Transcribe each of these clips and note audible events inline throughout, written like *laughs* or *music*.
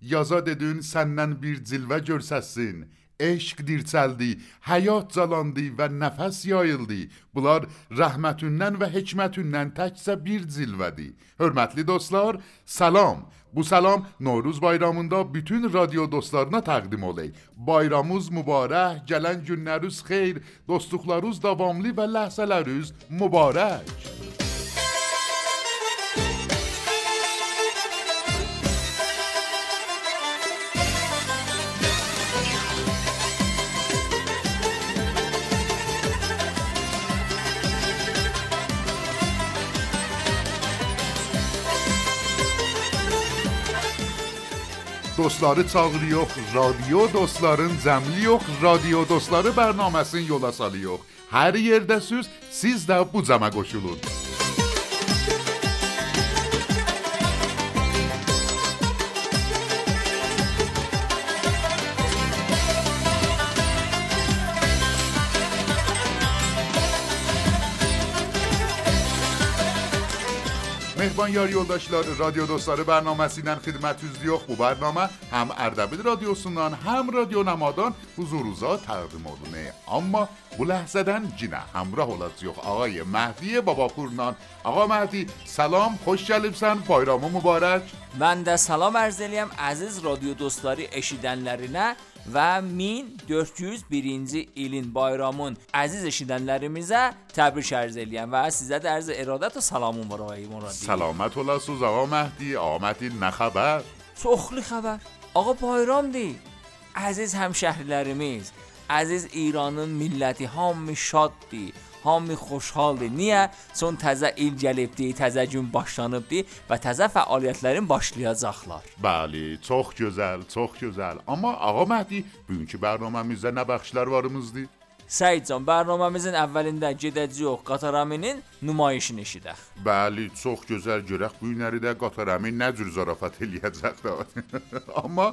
Yaza dedin səndən bir cilvə görsəsin. Eşq dirçəldi, həyat calandı və nəfəs yayıldı. Bunlar rəhmətindən və hikmətindən təkcə bir cilvədir. Hörmətli dostlar, salam. Bu salam Novruz bayramında bütün radyo dostlarına təqdim olay. Bayramınız mübarək, gələn günləriniz xeyir, dostluqlarınız davamlı və ləhzələriniz mübarək. Dostları çağırıyor, radyo dostların cəmli yox, radyo dostları bərnaməsini yola salıyor. Hər yerdəsiz, siz də bu cəmə qoşulun. میهربان یاری و رادیو دوستاره برنامه سینن خدمت از دیوخ بو برنامه. هم اردبید رادیو سنان هم رادیو نمادان. حضور روزا تقدیم آدونه اما بو لحظه دن جینه همراه اولاد دیوخ آقای مهدی بابا کورنان آقا مهدی سلام خوش جلیب سن پایرامو مبارک. من ده سلام ارزلیم عزیز رادیو دوستاری اشیدن لرینه. Və 1401-ci ilin bayramın əziz eşidənlərimizə təbrik ərz eləyəm və sizə də ərz iradət və salamım var ağay Muradi. Səlamət olasınız ağa Mehdi, Ahmədi nə xəbər? Çoxlu xəbər. Ağa bayramdır. Əziz həmşəhrilərimiz, əziz İranın milləti hamı şaddır. Hamı xoşhaldır. Niyə? Son təzə il gəlibdi, təzə gün başlanıbdı və təzə fəaliyyətlərin başlayacaqlar. Bəli, çox gözəl, çox gözəl. Amma ağa Mehdi, bugünkü bərnaməmizdə nə bəxşlər varımızdır? Səidcan, bərnaməmizin əvvəlində gedəcəyik Qataraminin nümayişini eşidək. Bəli, çox gözəl görək bu günləri də Qataramın nə cür zarafat eləyəcək də. *laughs* Amma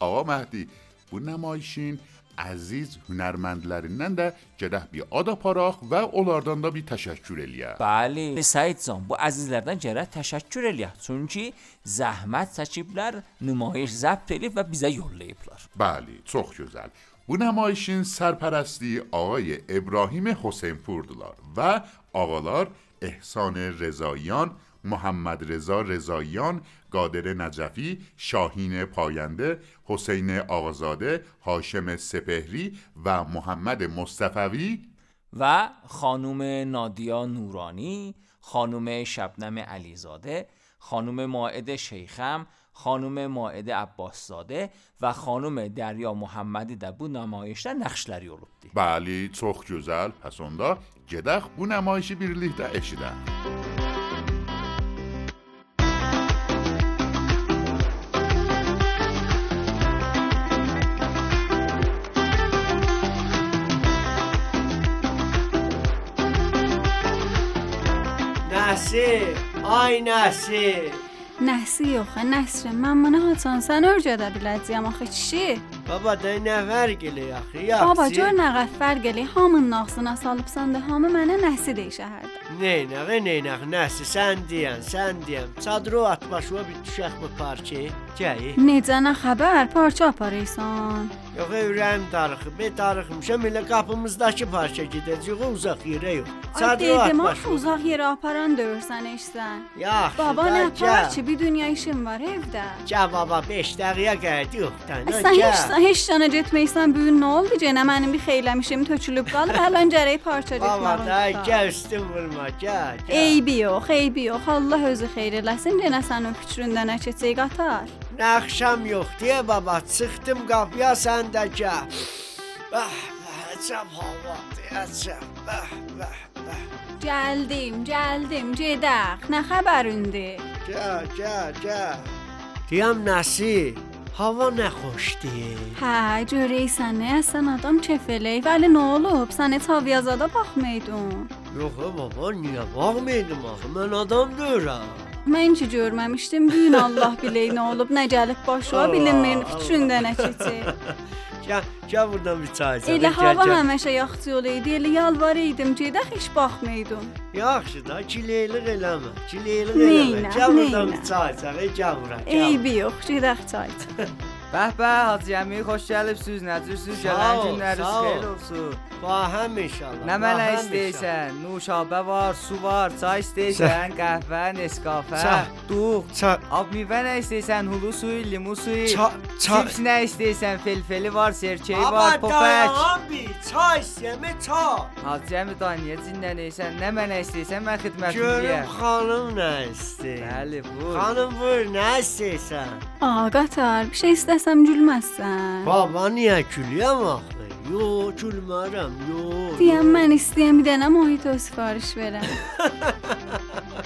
ağa Mehdi, bu nümayişin əziz hünərməndlərindən də gedək bir ad aparaq və onlardan da bir təşəkkür eləyək. Bəli, Səidcan, bu əzizlərdən gərək təşəkkür eləyək. Çünki zəhmət çəkiblər, nümayiş zəbt edib və bizə yollayıblar. Bəli, çox gözəl. Bu nümayişin sərpərəstliyi ağay İbrahim Hüseynpurdular və ağalar Ehsan Rızaiyan, محمد رضا رضاییان، قادر نجفی، شاهین پاینده، حسین آقازاده، هاشم سپهری و محمد مصطفوی و خانم نادیا نورانی، خانم شبنم علیزاده، خانم ماعد شیخم، خانم ماعد عباسزاده و خانم دریا محمدی də bu nümayişdə nəqşləri olubdu. Bəli, çox gözəl. Pəs onda gedək bu nümayişi birlikdə eşidək. نحسی آی نحسی نحسی یخه نحسی من من هاتان سن ارجا در بلدی هم آخه چی؟ بابا دای نه ورگلی اخی یخسی بابا جور نه غفت ورگلی همون ناخسی نه سالب سنده همون منه نحسی دی شهر. ده نه نه غی نه نه نحسی سن دیم سن دیان ات اتباشوه بیتو شخم پارچه. جایی نیزه نه خبر. پارچه پاریسان. Yox, ürəyim darıxıb. Be darıxmışam, elə qapımızdakı parça gedəcək, uzaq yerə yox. Çadırı at Dedim axı başıma. uzaq yerə aparan döyürsən eşsən. Yaxşı. Baba nə parça? Bir dünya işim var evdə. Gəl baba 5 dəqiqə gəldi yoxdan. Sən heç heç yana getməysən bu gün nə oldu? Cenə mənim bir xeyləmişim tökülüb qalıb. Hələn gərək parça Baba da getməliyəm. gəl üstün vurma, gəl. gəl. Eybi yox, eybi yox. Allah özü xeyir eləsin. Cenə sənin fikrində nə keçək qatar. نقشم یختیه بابا çıktım kapıya sendeki. Bah bah etsem hava etsem bah bah bah. Geldim geldim cedak ne haberindi? Gel gel gel. Diyem nasi Hava ne hoşdi. Hə, görəysən, əsən adam çəfələk. Vəli nə olub? Sənə taviyazada baxmaydın. Yox, baba, niyə baxmaydım axı? Mən adam deyirəm. Mən ki görməmişdim. Bu gün Allah bilir nə olub, nə gəlib başa, bilinmir fikrində nə keçir. Gəl, *laughs* gəl buradan bir çay içək. Elə hava həmişə yaxşı yol idi. Elə yalvar idim, gedək heç baxmaydın. Yaxşı da, kileylik eləmə. Kileylik Neynə, eləmə. Gəl buradan bir çay içək. Gəl bura. Eybi yox, gedək çay iç. *laughs* Bəh bəh Hacı əmi, xoş gəlibsiniz. Nəcürsüz? Gələn günləriniz xeyir olsun. Bahəm inşallah. Nə mənə istəyirsən? Nuşabə var, su var, çay istəyirsən, qəhvə, neskafə. Çay, Ab meyvə nə istəyirsən? Hulu suyu, limu suyu. Çay, çay. Cips nə istəyirsən? Felfeli var, serçeyi var, popək. dayan bir, çay istəyəmə çay. Hacı əmi da niyə cinlənirsən? Nə mənə istəyirsən? Mən Görüm xidmətindəyəm. xanım nə istəyir. Bəli, bu. Xanım buyur, nə istəyirsən? Ağa qatar, bir şey istəsəm gülməzsən. Baba niyə gülüyəm axı? Yo, gülmərəm, yo. Deyəm mən istəyəm bir dənə mojito sifariş verəm. *laughs*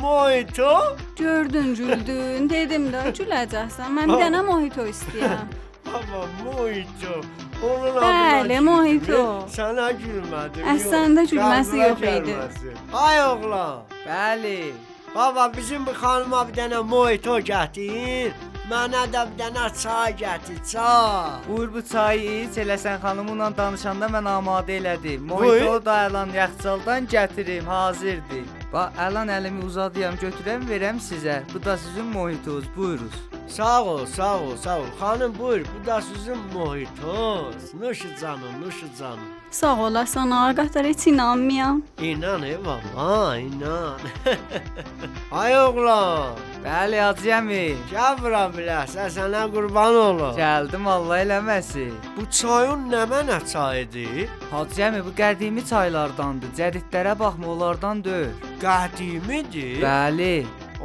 Mojito? Gördün, güldün, dedim də güləcəksən. Mən bir dənə mojito istəyirəm. Baba *laughs* mojito. Onun Bəli, mojito. Sənə gülmədim. Əslində gülməsi yox idi. Ay oğlan. Bəli. Baba bizim bu xanıma bir dənə mojito gətir. Mənə də bir dənə çay gətir, çay. Buyur bu çayı iç, elə sən xanımınla danışanda mən amadə elədim. Mojito da əlan yaxçaldan gətirim, hazırdır. Bax, əlan əlimi uzadıram, götürəm, verəm sizə. Bu da sizin mojitonuz, buyuruz. Sağ ol, sağ ol, sağ ol. Xanım buyur, bu da sizin mojitos. Nuşu canım, nuşu canım. Sağ olasan, ağa qatar heç inanmıram. İnan ey baba, inan. *laughs* Ay oğlan, Bəli, Hacı əmi. gəl bura biləsən, sənə qurban olum. Gəldim Allah eləməsi. Bu çayın nə mənə çayıdır? Hacı əmi bu qədimi çaylardandır. Cədidlərə baxma, onlardan deyil. Qədimidir. Bəli.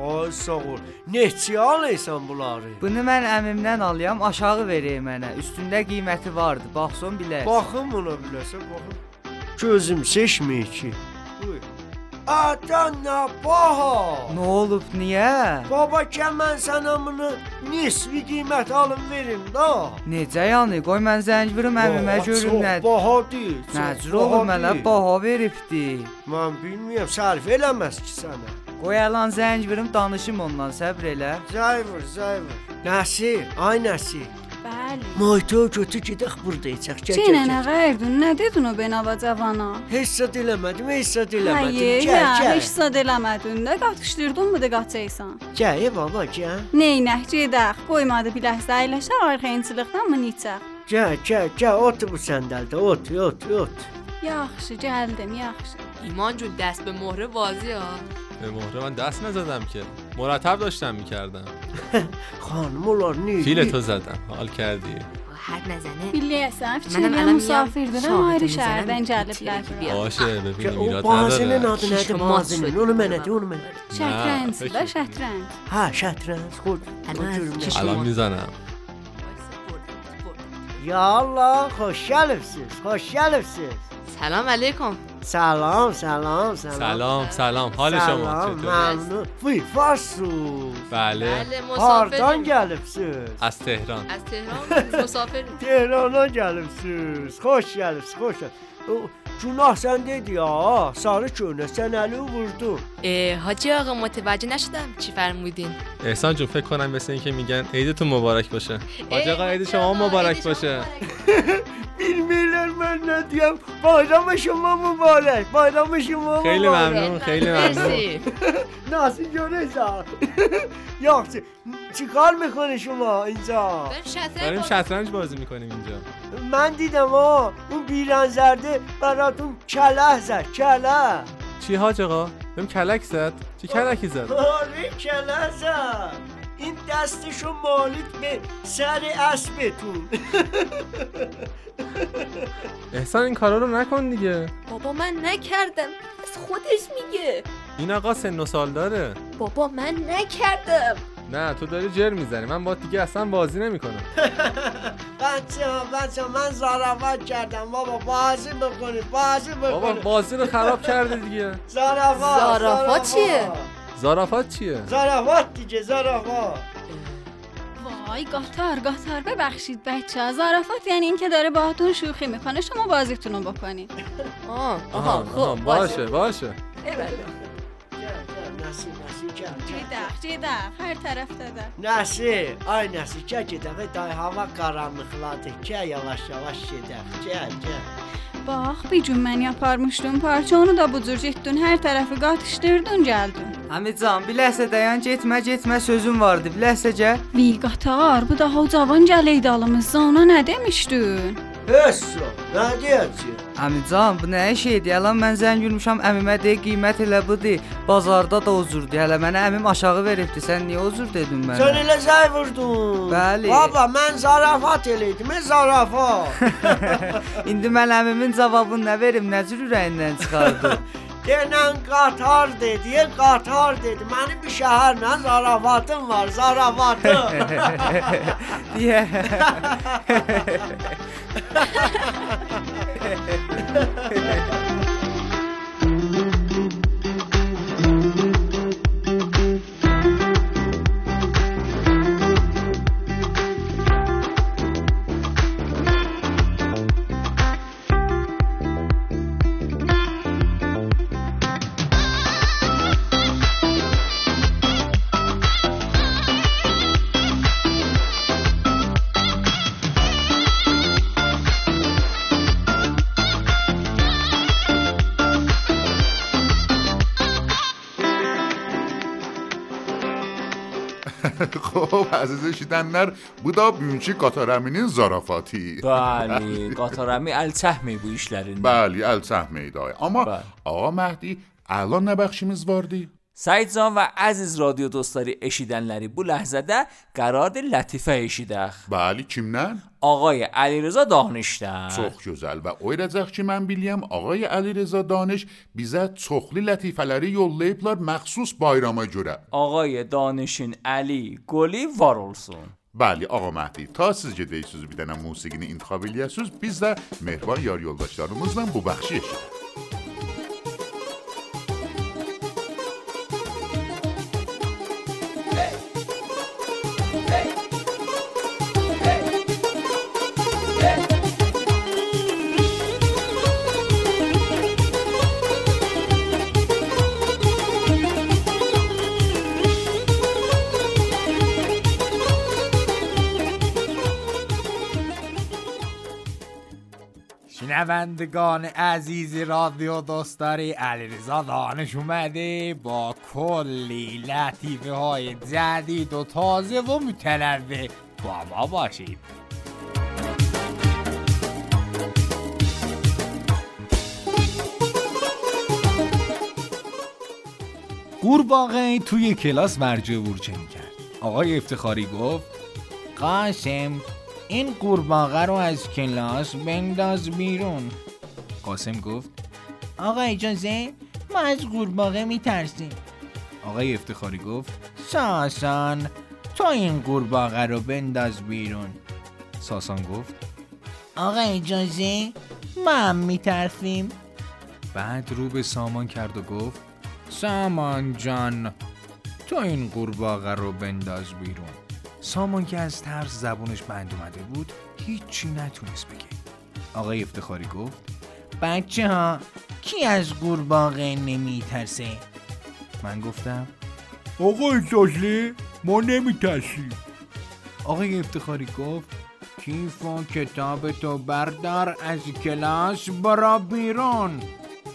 Ay sağ ol. Neçə alırsan bunları? Bunu mən əmimdən alıram, aşağı verək mənə. Üstündə qiyməti vardı. Baxson bilərsən. Baxım ona biləsən, baxım. Gözüm seçmir ki. Buyur. Ata nə baha? Nə olub, niyə? Baba gəl mən sənə bunu nisbi qiymət alım verim da. Necə yəni? Qoy mən zəng vurum əmimə görüm çox deyil. çox Nəcür olur baha mənə baha veribdi. Mən bilmirəm, sərf eləməz ki sənə. Qoy əlan zəng vurum danışım ondan, səbr elə. Zayvır, zayvır. Nəsir, ay Nəsir. بله. مایتاج و تو چی دخ برده ای؟ چه چه نه نه غیر دون نه دیدونو به نوا زبانا هیش سا دیل امدون هیش سا دیل امدون ایه یه هیش سا دیل امدون نه قاتش دیردون بوده قاتش ایسان چه ای بابا چه؟ نه نه چه دخ بوی ماده بی لحظه ایل شر آر خیلی سلق دم منی چه چه چه چه اوت بو سندل ده اوت اوت اوت. یخش جلدم یخش ایمان جون دست به مهره وازی ها. به مهره من دست نزدم که. مرتب داشتم می‌کردم. *laughs* خانم فیل تو زدم. حال کردی؟ حد نزنه. بیلی اصف چیلی هم مسافر دارم آری شهردن جلب لطف بیاد. باشه ببینیم ایراد نداره. ناده ناده مازنین اونو منده اونو منده شطرنج با شطرنج. ها شطرنج. خود. الان می‌زنم. یا الله خوش شلفسیز خوش شلفسیز سلام علیکم. سلام سلام سلام. سلام سلام. حال شما چطور ممنون. فی بله. بله مسافر از تهران. از تهران مسافر *laughs* تهران گلبسوز. خوش گلپس خوش Günah sen دیا ya. Sarı سن علو eli vurdun. Ee, آقا متوجه نشدم چی فرمودین. احسان جون فکر کنم مثل اینکه میگن عیدتون مبارک باشه. حاجی آقا عید شما مبارک باشه. *laughs* این میلر من ندیم بایرام شما مبارک. بایرام شما خیلی ممنون خیلی ممنون. ناسی جانه چی کار می‌کنه شما اینجا؟ داریم شطرنج بازی می‌کنیم. اینجا. من دیدم ها اون بیران زرده براتون کله زد. کله چی ها آقا؟ بهم کلک زد؟ چی کلکی زد؟ آره کلک زد. این دستشو مالید به سر اسبتون *laughs* احسان این کارا رو نکن دیگه. بابا من نکردم. از خودش میگه. این آقا سن و سال داره. بابا من نکردم. نه تو داری جر می‌زنی. من با دیگه اصلا بازی نمی‌کنم. *laughs* بچه ها بچه ها من زرافت کردم. بابا بازی بکنید بازی بابا بکنید. بازی رو خراب کرده دیگه. زرافت زرافت چیه؟ زرافات چیه؟ زرافات دیگه زرافات وای گاتار گاتار ببخشید بچه ها. زرافات یعنی اینکه داره باهاتون شوخی می‌کنه. شما بازیتون رو بکنید *laughs* آها خوب خب باشه. باشه نسی نسی جدخ جدخ هر طرف داده نسی آی نسی که جدخ دای هوا قرام مخلاته که یواش یواش چه چه. Bax, bir gün mən yaparmışdım parça, onu da bu cür getdin, hər tərəfi qatışdırdın, gəldin. Əmican, bir ləhsə dayan, getmə, getmə sözüm vardı. Bir ləhsə gəl. Vil qatar, bu daha o cavan gələydi alımızda, ona nə demişdin? Hösso, nə deyəcək? Əmican, bu nə şeydir? Yalan mən zəng vurmuşam əmimə deyə qiymət elə budur. Bazarda da uzurdu. Hələ mənə əmim aşağı veribdi. Sən niyə uzur dedin mənə? Sən elə zəy vurdun. Bəli. Baba, mən zarafat eləydim, zarafat. *laughs* İndi mən əmimin cavabını nə verim? Nə cür ürəyindən çıxardı? *laughs* Denən qatar dedi, qatar dedi. Mənim bir şəhərlə zarafatım var, zarafatım. deyə. *laughs* *laughs* Hop əziz bu da bugünkü Qatarəminin zarafatı. Bəli, Qatarəmi əlçəhmi bu işlərində. Bəli, əlçəhmi idi. Amma Ağa Mehdi, الان نه بخشیمیز واردی سعید و عزیز رادیو دوستاری اشیدنلری بو لحظده قرارد لطیفه اشیدخ بله کیم نه؟ آقای علیرضا دانشتن چخ جزل و اوی رزخ که من بیلیم آقای علیرضا دانش بیزه چخلی لطیفلری یوللیبلار مخصوص بایراما جوره آقای دانشین علی گلی وارولسون olsun. آقا مهدی تا سیز جده deyirsiniz بیدنم dənə musiqini intiqab eləyəsiniz, biz də Mehriban yar yoldaşlarımızla bu. شنوندگان عزیز رادیو دوستاری علیرضا دانش اومده با کلی لطیفه های جدید و تازه و متنوع با ما باشید. قورباغه توی کلاس ورجه ورچه می‌کرد. آقای افتخاری گفت قاسم این قورباغه رو از کلاس بنداز بیرون. قاسم گفت آقا اجازه ما از قورباغه میترسیم. آقای افتخاری گفت ساسان تو این قورباغه رو بنداز بیرون. ساسان گفت آقا اجازه ما هم میترسیم. بعد رو به سامان کرد و گفت سامان جان تو این قورباغه رو بنداز بیرون. سامان که از ترس زبونش بند اومده بود هیچی نتونست بگه. آقای افتخاری گفت بچه ها کی از قورباغه نمیترسه؟ من گفتم آقای سازلی ما نمیترسیم. آقای افتخاری گفت کیف و کتاب تو بردار از کلاس برا بیرون.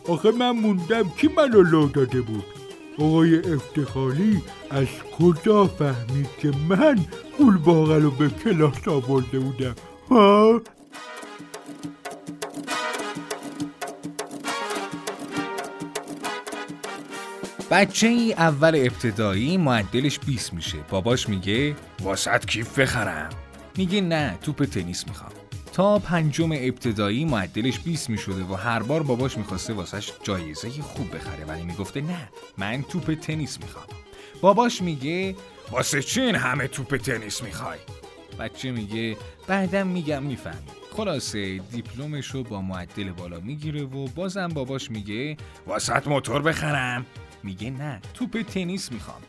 آخه من موندم کی منو لو داده بود. آقای افتخاری از کجا فهمید که من قورباغه رو به کلاس آورده بودم؟ ها؟ بچه ای اول ابتدایی معدلش 20 میشه. باباش میگه واسط کیف بخرم. میگه نه توپ تنیس می‌خوام. تا پنجم ابتدایی معدلش 20 می‌شده و هر بار باباش می‌خواسته واسش جایزه خوب بخره ولی می‌گفته نه من توپ تنیس می‌خوام. باباش میگه واسه چی این همه توپ تنیس می‌خوای؟ بچه میگه بعدم میگم می‌فهمی. خلاصه دیپلمش رو با معدل بالا می‌گیره و بازم باباش میگه واسط موتور بخرم. میگه نه توپ تنیس می‌خوام.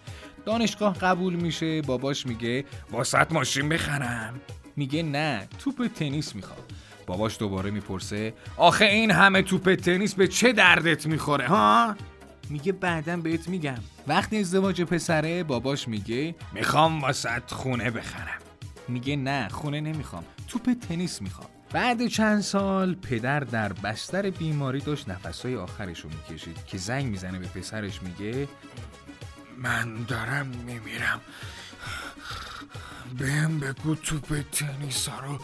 دانشگاه قبول میشه باباش میگه واسط ماشین بخرم. میگه نه توپ تنیس می‌خوام. باباش دوباره می‌پرسه آخه این همه توپ تنیس به چه دردت می‌خوره ها؟ میگه بعدا بهت میگم. وقتی ازدواج پسره باباش میگه می‌خوام واسط خونه بخرم. میگه نه خونه نمی‌خوام توپ تنیس می‌خوام. بعد چند سال پدر در بستر بیماری داشت نفسهای آخرش رو می‌کشید که زنگ می‌زنه به پسرش میگه من دارم میمیرم. بهم بگو توپ تنیس ها رو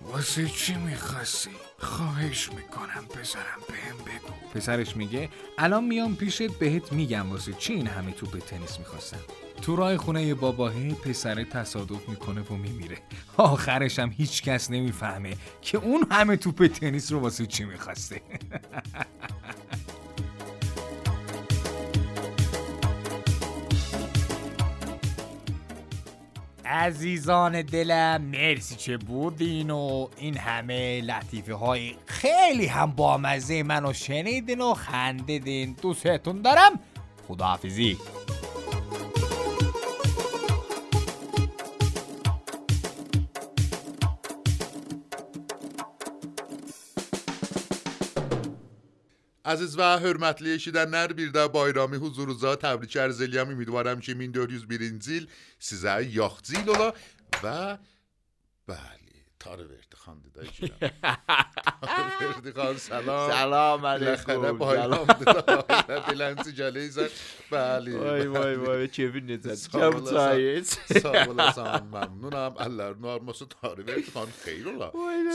واسه چی می‌خواستی؟ خواهش می‌کنم پسرم بهم بگو. پسرش میگه الان میام پیشت بهت میگم واسه چی این همه توپ تنیس می‌خواستم. تو راه خونه باباهه پسره تصادف می‌کنه و میمیره. آخرش هم هیچ کس نمی‌فهمه که اون همه توپ تنیس رو واسه چی می‌خواسته. *laughs* عزیزان دلم مرسی که بودین و این همه لطیفه های خیلی هم بامزه منو شنیدین و خندیدین. دوستتون دارم. خداحافظی. Əziz və hörmətli eşidənlər, bir də bayramı huzurunuza təbrik ərz eləyəm. Ümidvaram ki, 1401-ci il sizə yaxşı il ola və bəli, Tarıverdi xan da girəm. *laughs* Tarıverdi xan salam. Salam əleykum. Bayramdır. *laughs* Dilənçi gələysən. Bəli. Vay vay vay kevin necədir? Gəl çayız. Sağ olasan məmnunam. Əllərin arması Tarıverdi xan xeyir ola.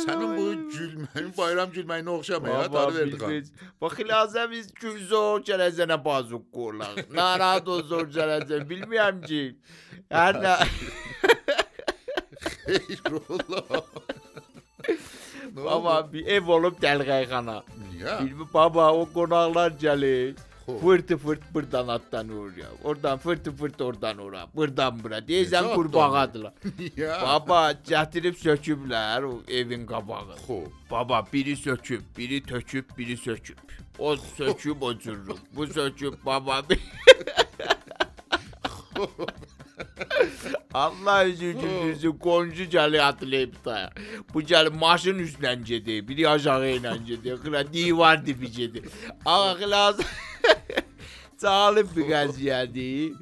Sənin bu gülməyin bayram gülməyinə oxşamır Tarıverdi xan. Bax lazımız gül zor gələcənə bazuk qorlar. Narad zor gələcən bilmirəm ki. Hər nə *laughs* *laughs* Nə Baba bir ev olup delgayxana. Niyə? Bilmi baba o konaklar gelir. Ho. Fırtı fırt buradan attan oraya. Oradan fırtı fırt oradan oraya. Buradan bura. Deyirsən Necə qurbağadılar. *laughs* Baba gətirib söküblər o evin qabağı. Xo. Baba biri söküb, biri töküb, biri söküb. O söküb, o cürrüb. Bu söküb, baba. *laughs* Allah üzücü qonşu gəli atlayıb da. Bu gəli maşın üstlə gedir, biri aşağı ilə gedir, xıra divar dibi gedir. Ağa xilas *laughs* Çalıb bir qəziyyədir.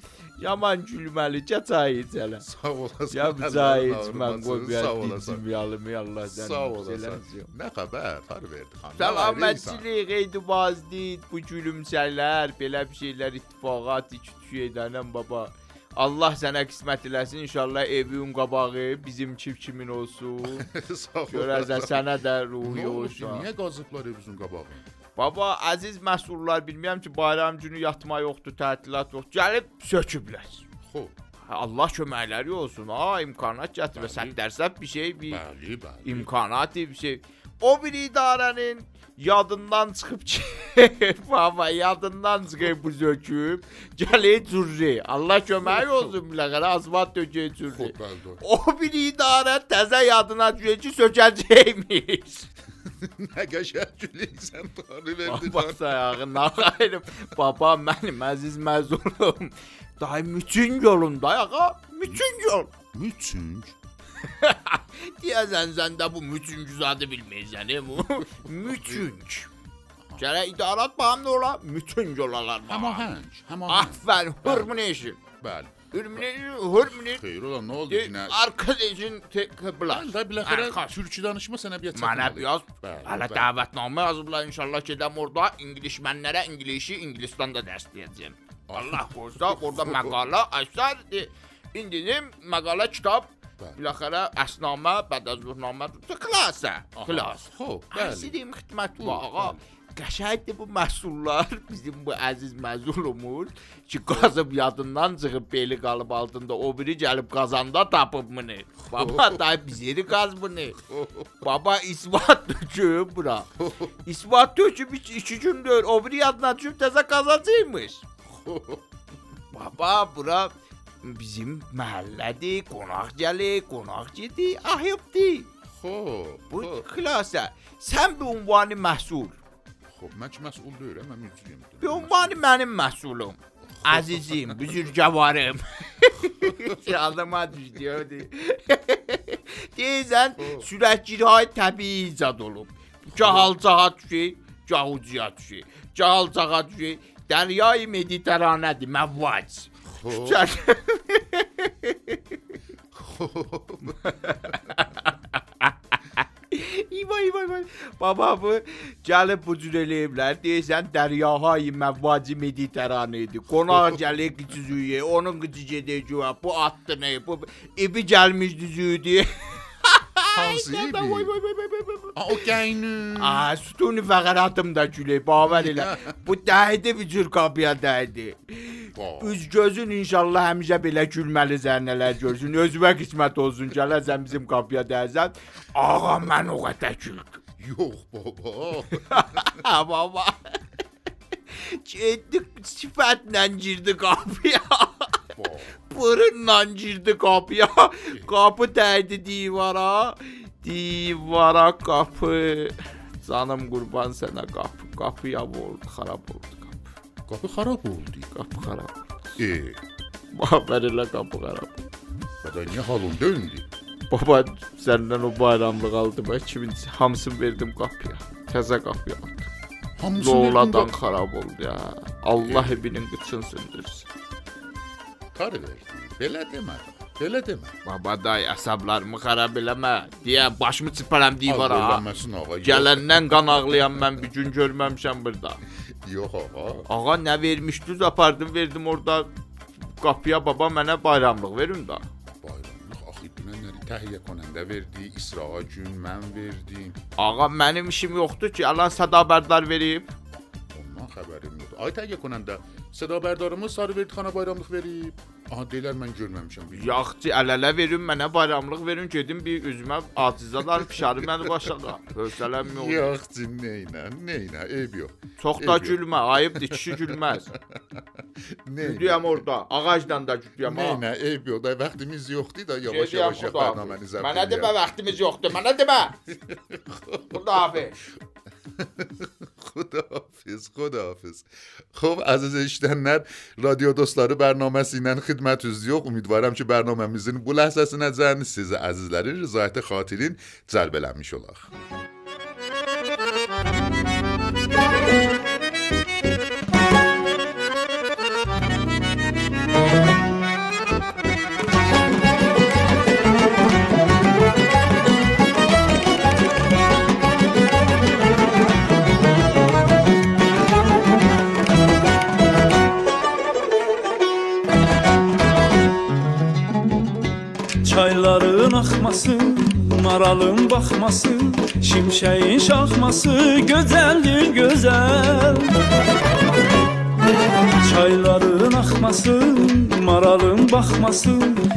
Yaman gülməli, gəl çay iç hələ. Sağ olasın. Ya bir çay Əllərin iç, mən arması, qoy Sağ biraz olasın. dincim yalımı Allah səni. Sağ olasın. Nə xəbər? Tarı verdi xan. Səlamətçilik, qeydibazlik, bu gülümsələr, belə bir şeylər ittifaqat, iki edənəm baba. Allah sənə qismət eləsin. İnşallah evin qabağı bizim kimin olsun. *laughs* Sağ Görərsən sənə də ruhi olsun. niyə qazıblar evimizin qabağını? Baba, əziz məsullar, bilmirəm ki, bayram günü yatma yoxdur, tətilat yoxdur. Gəlib söküblər. Xo. Allah köməkləri olsun. Ha, imkanat gətirə. Bəli. Sən dərsə bir şey, bir Bəli, bəli. imkanatı bir şey. O bir idarənin yadından çıxıb ki, *laughs* baba yadından çıxıb bu söküb, gəlir cürri. Allah kömək olsun biləqərə asfalt dökəyə Xo, cürri. bəli. O bir idarə təzə yadına düşür ki, sökəcəkmiş. Nə qəşəng gülürsən tarı verdi Baba xan. sayağına xayrım. Baba mənim əziz məzulum. Day müçün yolum dayağa, müçün yol. Müçünk. *laughs* Diyesen sen de bu mütüncü zaten bilmeyiz yani bu. *laughs* mütünç. Cere idarat bağımlı ola, mütünç olalar Hem bağımlı. ahenk. Hem ahenk. Aferin, hürmüneşin. Bəli. Hürmüneşin, hürmüneşin. Xeyr olan nə oldu ki? Arkadaşın tek kıblar. Bəli də biləxərə Arxaç. türkü danışma sənə bir Mənə çatmalı. biraz Bəli, hələ bəli. dəvətnamə yazıblar inşallah gedəm orada İngilişmənlərə İngilişi İngilistanda dərs deyəcəm. Allah qorusa orada məqalə əsər e, indinim məqalə biləxərə əsnamə, bədəzvurnamə, klasa, klas. Xo, bəli. Həsidim xidmət var ağa. Qəşəngdir bu məhsullar bizim bu əziz məzulumuz ki qazıb yadından çıxıb beli qalıb altında o biri gəlib qazanda tapıb bunu. Baba da bizeri qaz bunu. Baba isbat döküb bura. İsbat döküb iki, iki gündür o biri yadına düşüb təzə qazacaqmış. Baba bura bizim məhəllədir, qonaq gəlir, qonaq gedir, ayıbdır. Xo. Bu xo. xülasə, sən bir ünvanı məhsul, Xo, mən ki məsul deyirəm, mən mücrüyəm. bir ünvanı mənim məhsulum. Azizim, büzürgəvarım. Yadıma *laughs* düşdü. Deyirsən, sürətgirhay təbii icad olub. Gah alçağa düşür, gah ucuya düşür. Gah alçağa düşür. Dəryayı Mediteranədir, məvvac. Şer... vay vay vay. Babamı gelip huzureleyimler diye sen deryahayı mevvazi mediteraneydi. Konağa gelik cüzüye, onun cüzüye de cüve, bu attı ne, bu ibi gelmiş cüzüğü diye. İbi? Vay vay vay vay vay. vay. Aa, o gəynü. Aa, sütunu fəqəratım da gülür, bavar elə. Bu dəydi bir cür qapıya dəydi. Üz gözün inşallah həmişə belə gülməli zərnələr görsün. Özünə qismət olsun gələrsən bizim qapıya dəysən. Ağa mən o qədər güldüm. Yox baba. Ha baba. Getdik sifətlə girdi qapıya. Burunla girdi qapıya. Qapı dəydi divara. Divara qapı. Canım qurban sənə qapı. Qapıya vurdu, xarab oldu qapı. Qapı xarab oldu. Qapı xarab. E, Babar elə qapı xarab. baba niyə halın döndü? Baba səndən o bayramlıq aldım. 2000 hamısını verdim qapıya. Təzə qapıya aldım. Hamısını verdin Loladan qap- xarab oldu ya. Allah evinin qıçın sındırsın. Qarı verdi. Belə demə. Belə demə. Baba day əsəblərimi xarab eləmə. Deyə başımı çırparam divara. Ağlayamazsın ağa. Gələndən qan ağlayan mən bir gün görməmişəm burada. Yox ağa. Ağa nə vermişdiniz apardım verdim orada qapıya baba mənə bayramlıq verin dünənləri təhiyyə konəndə verdi, İsrail gün mən verdim. Ağa mənim işim yoxdur ki, alan sada xəbərdar verib. Ondan xəbərim yoxdur. Ay təhiyyə konəndə Seda bərdarımız sarı verdi xana bayramlıq verib. Aha deyirlər mən görməmişəm. Yaxçı əl-ələ verin mənə bayramlıq verin gedim bir üzümə acizadar fişarı məni başladı. Hövsələm yox. Yox, cin neynə, neynə, eyb yox. Çox da gülmə, ayıbdır, kişi gülməz. Güdüyəm orada, ağacdan da güdüyəm ha. Neynə, eyb yox. Da vaxtımız yoxdur da yavaş Gediyəm yavaş Xudahafiz. bərnaməni zəbt Mənə demə vaxtımız yoxdur, mənə demə. Xudahafiz. خداحافظ خداحافظ. خب از عزیز نر رادیو دوستları خدمت xidmət üzü امیدوارم Ümidvaram ki, میزین bu ləhzəsinə zən سیز əzizləri رضایت xatirin cəlb میشولاخ موسیقی çakmasın Maralın bakması Şimşeğin şakması Gözeldir güzel. Çayların akması Maralın bakması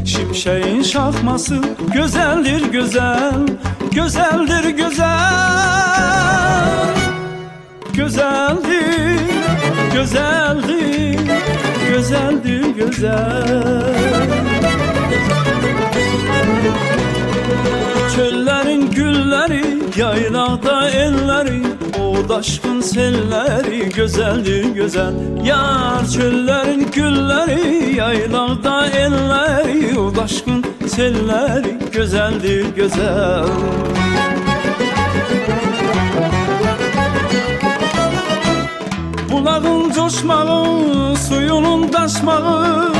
Şimşeğin şakması Gözeldir güzel. Gözeldir güzel. Gözeldir Gözeldir Gözeldir güzel. çölleri O daşkın selleri Güzeldir güzel. Yar çöllerin gülleri Yaylakta elleri O daşkın selleri Güzeldir güzel. Bulağın coşmağı Suyunun taşmağı.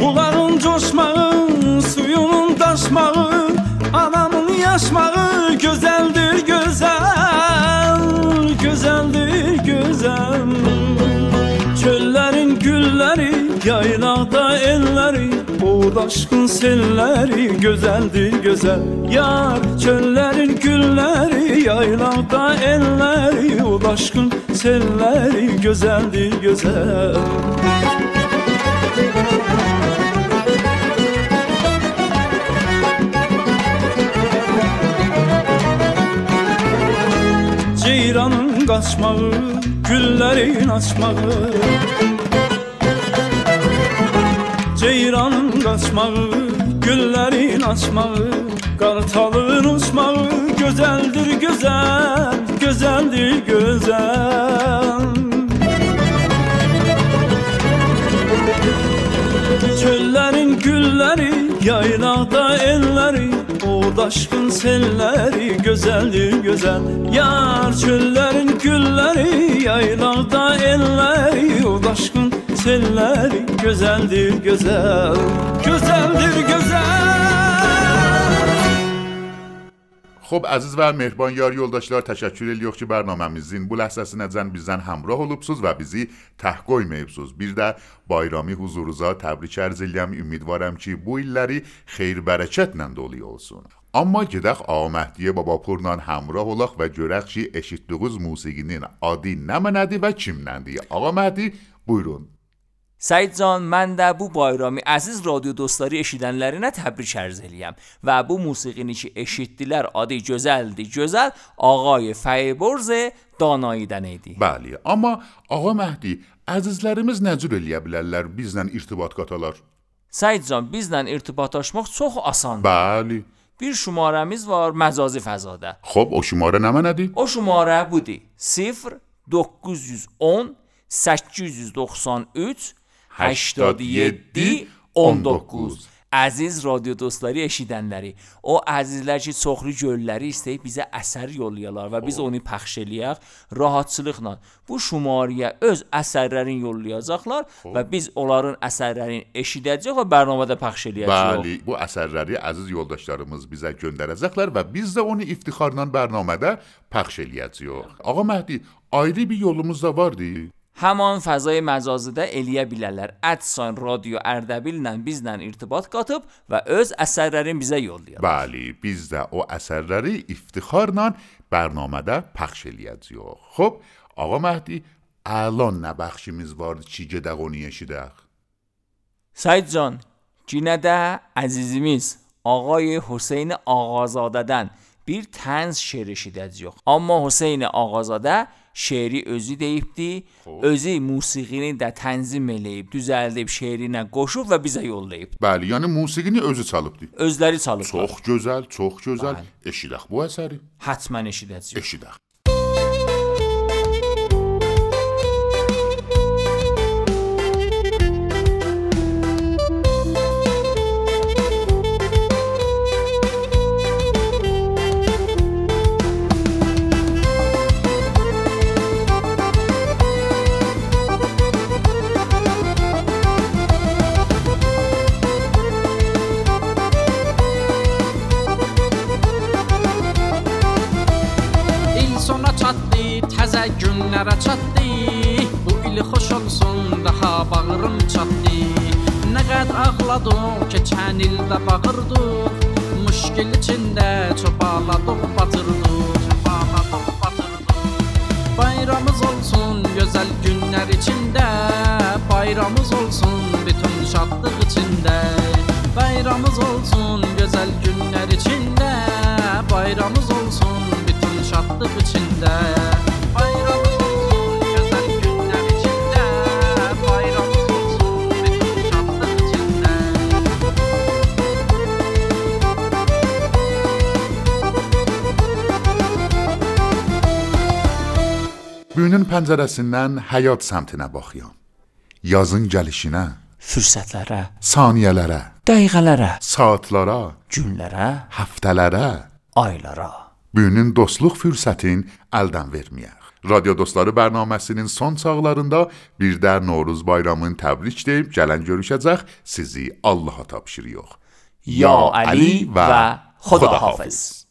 Bulağın coşmağı Suyunun taşmağı. Anamın yaşmağı güzeldir güzel Güzeldir güzel. Çöllerin gülleri yaylakta elleri Oğul aşkın selleri güzeldir güzel. Yar çöllerin gülleri yaylakta elleri Oğul aşkın selleri güzeldir güzel. Müzik Haziran'ın kaçmağı Güllerin açmağı. Ceyran'ın kaçmağı Güllerin açmağı. Kartalın uçmağı Gözeldir güzel Gözeldir güzel. Çöllerin gülleri Yaylakta elleri. O daşkın selleri Güzeldir güzel Yar çöllerin gülleri Yaylaqda elleri O daşkın selleri Güzeldir güzel Güzeldir güzel خب عزیز و مهربان یار yoldaşlar təşəkkür edirik ki, bərnaməmizin bu ləhzəsinəcən bizdən həmrah olubsuz və bizi tək qoymayıbsuz. Bir də bayrami huzurunuza təbrik ərz edirəm. Ümidvaram ki, bu illəri xeyir-bərəkətlə dolu olsun. اما جدخ آمهدی بابا پرنان همراه هلاخ و جرخشی اشید دوگوز موسیقینین آدی نمندی و چیمنندی آقا مهدی بیرون. سعید جان من در بو بایرامی عزیز رادیو دوستاری اشیدن لره نه تبری چرزیلیم و بو موسیقی نیچی اشید دیلر آدی جزل دی جزل آقای فیبرز دانایی دنیدی. بله اما آقا مهدی عزیز لرمز نجور الیه بلرلر بیزنن ارتباط کاتالار. سعید جان بیزنن ارتباطاش مخت صخ آسان. بله. بیر شماره میز وار فزاده خب او شماره نمه ندی؟ او شماره بودی. صفر دوکوز یز اون 19 دی Əziz radio dostları eşidənləri, o əzizlər ki, çoxlu gölləri istəyib bizə əsər yollayalar və biz onu pəxş eləyək rahatçılıqla. Bu şumariyə öz əsərlərini yollayacaqlar və biz onların əsərlərini eşidəcək və bərnamədə pəxş eləyəcəyik. Bəli, bu əsərləri əziz yoldaşlarımız bizə göndərəcəklər və biz də onu iftixarla bərnamədə pəxş eləyəcəyik. Ağa Məhdi, ayrı bir yolumuz da vardı. همان فضای مجازده الیا بیلالر ادسان رادیو اردبیل نن بیزنن ارتباط قاطب و از اثرلرین بیزه یول دیاد بله بیزده او اثرلری افتخار نان برنامه ده پخش الیاد خب آقا مهدی الان نبخشی میزوارد چی جدقونی شده سید جان جینده عزیزیمیز آقای حسین آغازاده دن بیر تنز شعرشیده از یخ. اما حسین آغازاده şeiri özü deyibdi, özü musiqini də tənzim eləyib, düzəldib şeirinə qoşub və bizə yollayıb. Bəli, yəni musiqini özü çalıbdı. Özləri çalıblar. Çox gözəl, çox gözəl. Eşidək bu əsəri. Hətmən eşidəcəyik. Eşidək. Günlərə çatdı. Bu il xoş olsun, daha bağrım çatdı. Nə qəd ağladıq, keçən ildə bağırdıq. Müşkil içində çobaladıq, batırdıq. Çobaladıq, batırdıq. Bayramımız olsun, gözəl günlər içində. Bayramımız olsun, bütün şadlıq içində. Bayramımız olsun, gözəl günlər içində. Bayramımız olsun, bütün şadlıq içində. Günün pəncərəsindən həyat səmtinə baxıram. Yazın gəlişinə, Fürsətlərə, saniyələrə, dəqiqələrə, saatlara, günlərə, həftələrə, aylara. Günün dostluq fürsətin əldən verməyək. Radio Dostları bərnaməsinin son çağlarında bir də Novruz bayramını təbrik deyib gələn görüşəcək. Sizi Allaha tapşırırıq. Ya Ali və Xudahafiz.